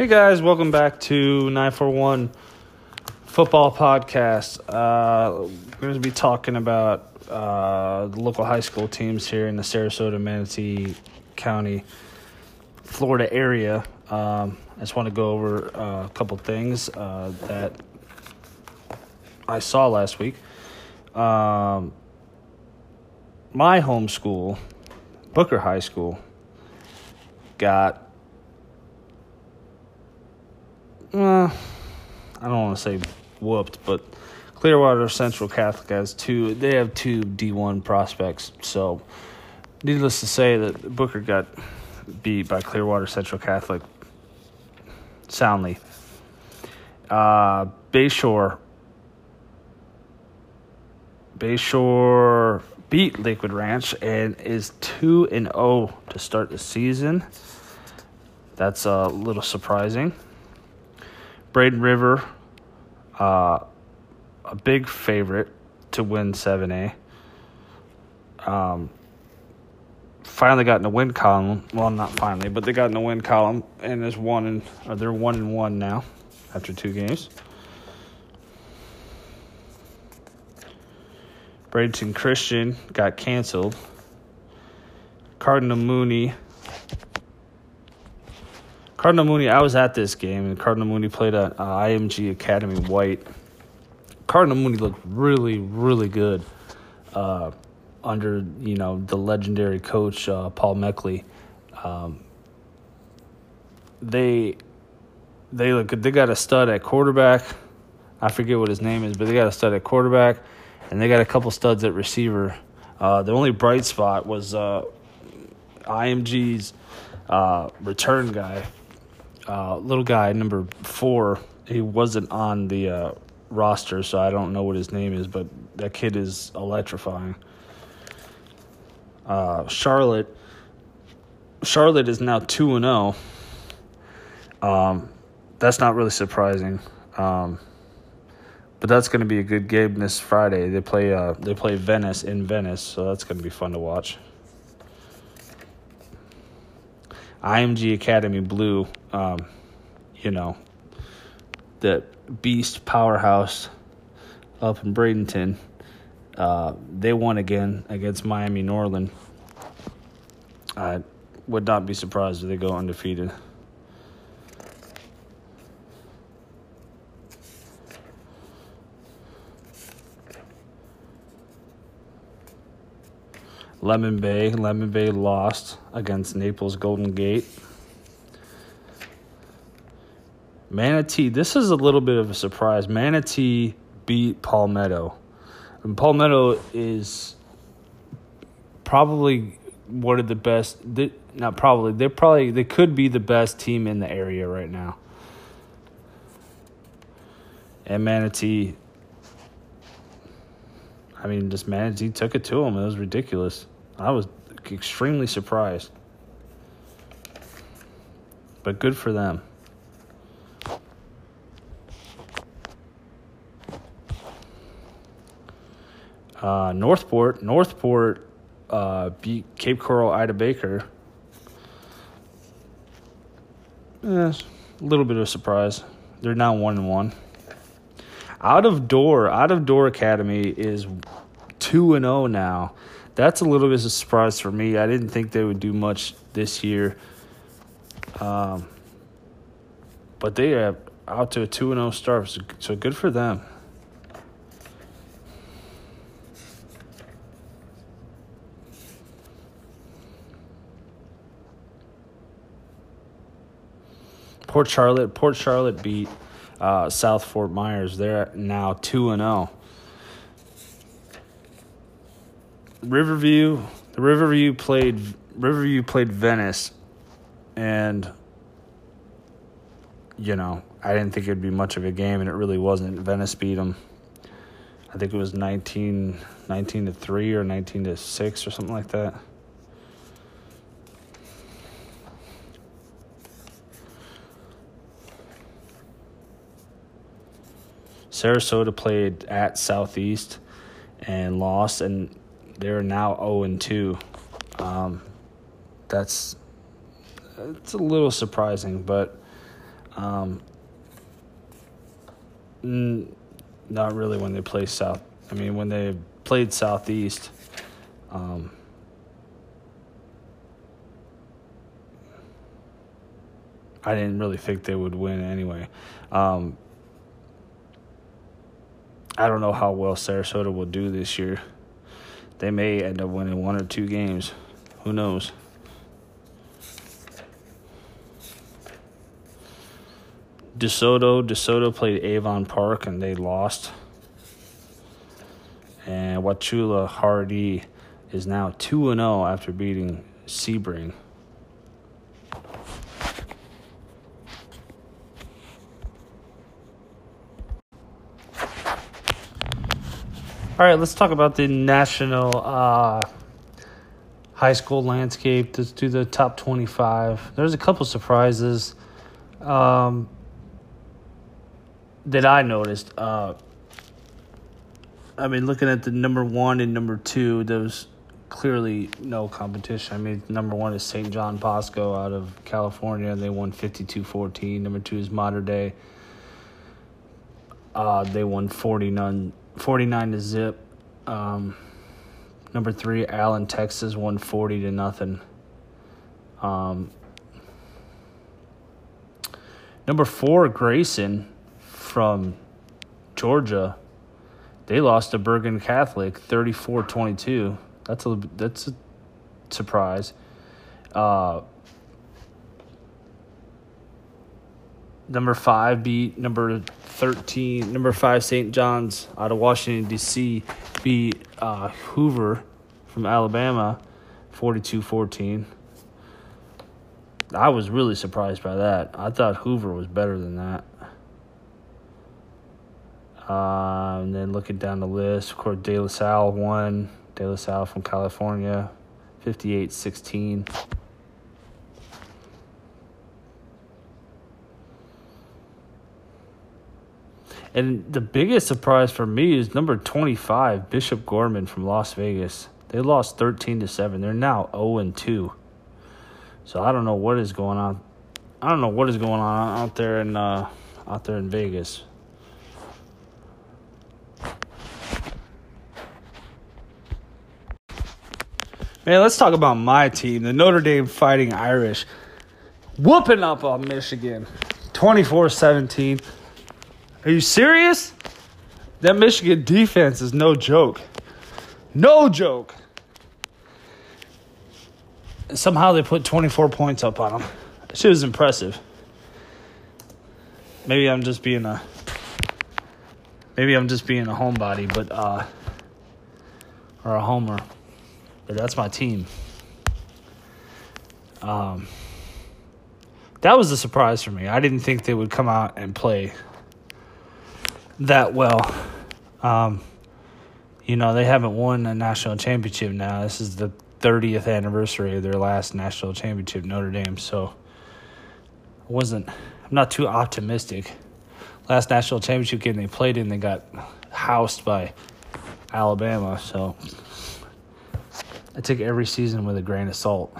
Hey guys, welcome back to 941 Football Podcast. Uh, we're going to be talking about uh, the local high school teams here in the Sarasota, Manatee County, Florida area. Um, I just want to go over uh, a couple things uh, that I saw last week. Um, my home school, Booker High School, got uh, I don't want to say whooped, but Clearwater Central Catholic has two. They have two D one prospects. So, needless to say, that Booker got beat by Clearwater Central Catholic soundly. Uh, Bayshore. Bayshore beat Lakewood Ranch and is two and zero oh to start the season. That's a little surprising. Braden River, uh, a big favorite to win 7A. Um, finally got in the win column. Well, not finally, but they got in the win column and is one and or they're one and one now after two games. Bradenton Christian got canceled. Cardinal Mooney Cardinal Mooney, I was at this game, and Cardinal Mooney played at uh, IMG Academy White. Cardinal Mooney looked really, really good uh, under you know the legendary coach uh, Paul Maechtle. Um, they they look. They got a stud at quarterback. I forget what his name is, but they got a stud at quarterback, and they got a couple studs at receiver. Uh, the only bright spot was uh, IMG's uh, return guy uh, little guy, number four, he wasn't on the uh, roster, so I don't know what his name is, but that kid is electrifying. Uh, Charlotte, Charlotte is now two and zero. Oh. Um, that's not really surprising. Um, but that's going to be a good game this Friday. They play uh, they play Venice in Venice, so that's going to be fun to watch. IMG Academy Blue, um, you know, the beast powerhouse up in Bradenton. Uh, they won again against Miami Norland. I would not be surprised if they go undefeated. Lemon Bay. Lemon Bay lost against Naples Golden Gate. Manatee, this is a little bit of a surprise. Manatee beat Palmetto. And Palmetto is probably one of the best they, not probably they're probably they could be the best team in the area right now. And Manatee I mean, just Manatee took it to him. It was ridiculous. I was extremely surprised. But good for them. Uh, Northport, Northport uh, beat Cape Coral Ida Baker. Eh, a little bit of a surprise. They're now one and one. Out of door, out of door academy is two and zero oh now. That's a little bit of a surprise for me. I didn't think they would do much this year. Um, but they are out to a two and zero oh start, so good for them. Port Charlotte, Port Charlotte beat uh, South Fort Myers. They're now 2 and 0. Riverview, the Riverview played Riverview played Venice and you know, I didn't think it'd be much of a game and it really wasn't. Venice beat them. I think it was 19, 19 to 3 or 19 to 6 or something like that. Sarasota played at Southeast and lost, and they're now 0 and 2. Um, that's it's a little surprising, but Um, not really when they play South. I mean, when they played Southeast. Um, I didn't really think they would win anyway. Um, I don't know how well Sarasota will do this year. They may end up winning one or two games. Who knows? DeSoto, DeSoto played Avon Park and they lost. And Wauchula Hardee is now 2 0 after beating Sebring. All right, let's talk about the national uh, high school landscape. Let's do the top 25. There's a couple surprises um, that I noticed. Uh, I mean, looking at the number one and number two, there's clearly no competition. I mean, number one is St. John Bosco out of California. They won 52 14. Number two is Mater Dei. Uh, they won 49 49 to zip. Um, number three, Allen, Texas, won 40 to nothing. Um, number four, Grayson from Georgia. They lost to Bergen Catholic 34 22. That's a, that's a surprise. Uh, number five beat number 13 number five st john's out of washington d.c beat uh, hoover from alabama 42-14 i was really surprised by that. I thought hoover was better than that. Uh, and then looking down the list of course de la salle won. De la salle from california 58-16 And the biggest surprise for me is number 25, Bishop Gorman from Las Vegas. They lost 13 to 7. They're now 0 and 2. So I don't know what is going on. I don't know what is going on out there in uh, out there in Vegas. Man, let's talk about my team, the Notre Dame Fighting Irish. Whooping up on Michigan 24 17. Are you serious? That Michigan defense is no joke. No joke. Somehow they put 24 points up on them. Shit was impressive. Maybe I'm just being a maybe I'm just being a homebody, but uh or a homer. But that's my team. Um that was a surprise for me. I didn't think they would come out and play that well. Um, you know, they haven't won a national championship now. This is the 30th anniversary of their last national championship, Notre Dame. So I wasn't, I'm not too optimistic. Last national championship game they played in, they got housed by Alabama. So I take every season with a grain of salt.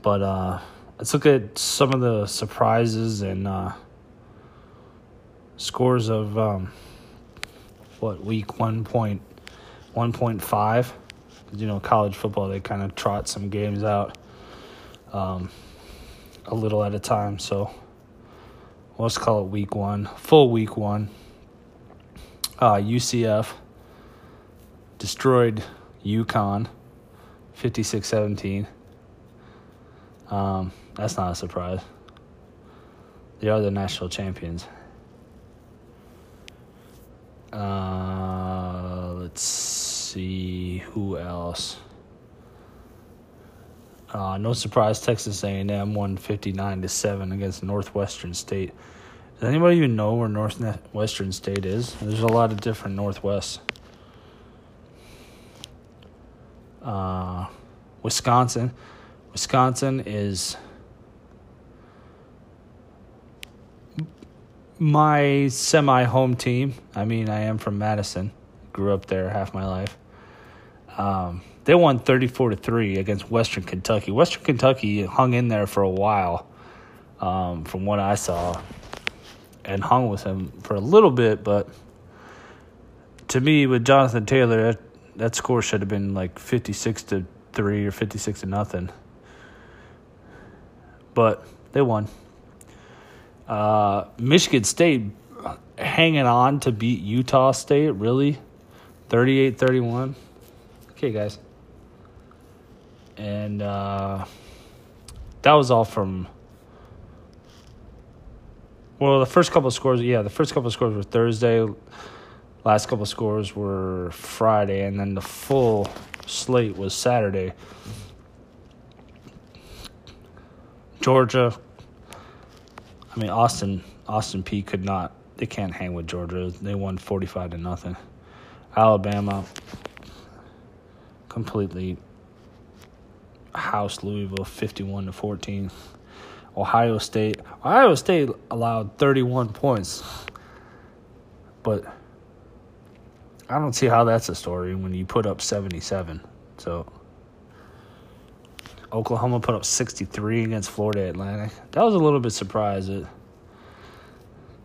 But uh, let's look at some of the surprises and uh, scores of um, what week one point one point five. You know, college football they kind of trot some games out um, a little at a time. So let's call it week one, full week one. Uh, UCF destroyed UConn 56 17. Um, that's not a surprise. They are the national champions. Uh, let's see who else. Uh, no surprise, Texas A&M won fifty nine to seven against Northwestern State. Does anybody even know where Northwestern State is? There's a lot of different Northwests. Uh, Wisconsin, Wisconsin is my semi home team. I mean, I am from Madison. Grew up there half my life. Um, they won 34 to 3 against Western Kentucky. Western Kentucky hung in there for a while. um, from what I saw, and hung with him for a little bit. But to me, with Jonathan Taylor, that, that score should have been like 56 to 3 or 56 to nothing. But they won. Uh, Michigan State hanging on to beat Utah State, really? 38 31. Okay, guys. And uh, that was all from. Well, the first couple scores, yeah, the first couple scores were Thursday. Last couple scores were Friday, and then the full slate was Saturday. Georgia. I mean, Austin. Austin Peay could not. They can't hang with Georgia. They won forty-five to nothing. Alabama completely house Louisville 51 to 14. Ohio State Ohio State allowed 31 points. But I don't see how that's a story when you put up 77. So Oklahoma put up 63 against Florida Atlantic. That was a little bit surprised. I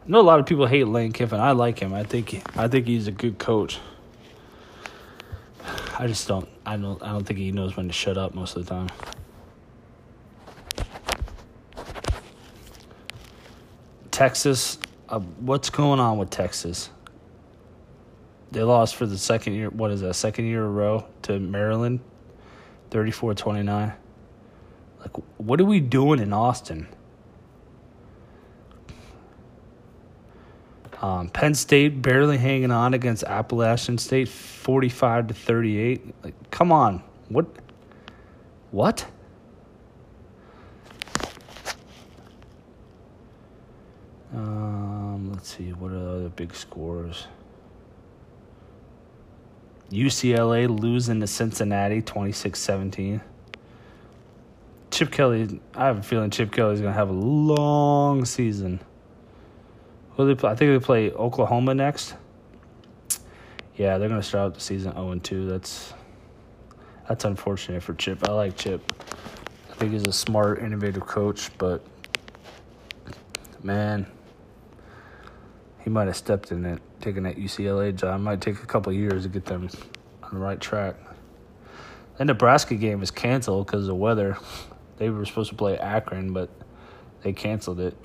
know a lot of people hate Lane Kiffin. I like him. I think I think he's a good coach. I just don't. I don't. I don't think he knows when to shut up most of the time. Texas, uh, what's going on with Texas? They lost for the second year. What is that? Second year in a row to Maryland, 34-29. Like, what are we doing in Austin? Um, Penn State barely hanging on against Appalachian State, forty-five to thirty-eight. Like, come on, what? What? Um, let's see. What are the other big scores? UCLA losing to Cincinnati, 26-17. Chip Kelly, I have a feeling Chip Kelly's going to have a long season. They play? I think they play Oklahoma next. Yeah, they're gonna start out the season zero and two. That's that's unfortunate for Chip. I like Chip. I think he's a smart, innovative coach, but man, he might have stepped in it, taking that UCLA job. It might take a couple years to get them on the right track. The Nebraska game is canceled because of the weather. They were supposed to play Akron, but they canceled it.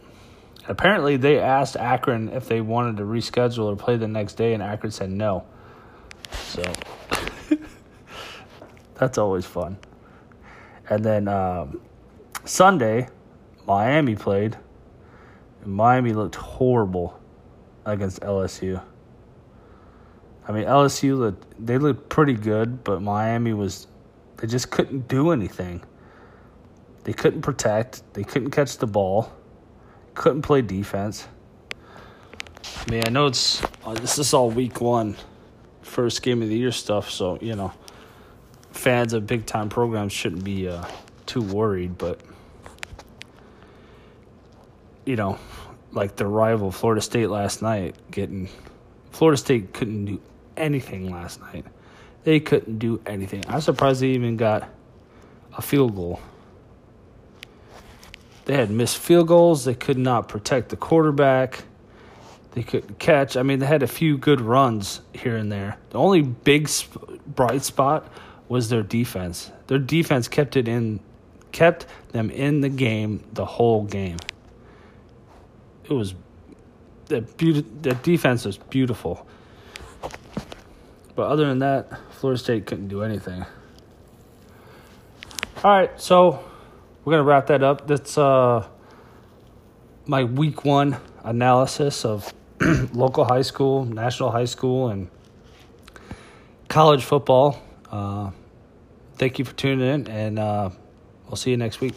Apparently, they asked Akron if they wanted to reschedule or play the next day, and Akron said no. So that's always fun. And then um, Sunday, Miami played. And Miami looked horrible against LSU. I mean, LSU looked, they looked pretty good, but Miami was they just couldn't do anything. They couldn't protect. They couldn't catch the ball couldn't play defense. I mean, I know it's uh, this is all week one, first game of the year stuff. So you know, fans of big time programs shouldn't be uh, too worried. But you know, like the rival Florida State last night, getting Florida State couldn't do anything last night. They couldn't do anything. I'm surprised they even got a field goal. They had missed field goals. They could not protect the quarterback. They couldn't catch. I mean, they had a few good runs here and there. The only big bright spot was their defense. Their defense kept it in, kept them in the game the whole game. It was that. The defense was beautiful. But other than that, Florida State couldn't do anything. All right, so we're gonna wrap that up. That's uh, my week one analysis of local high school, national high school, and college football. Uh, thank you for tuning in, and uh, we'll see you next week.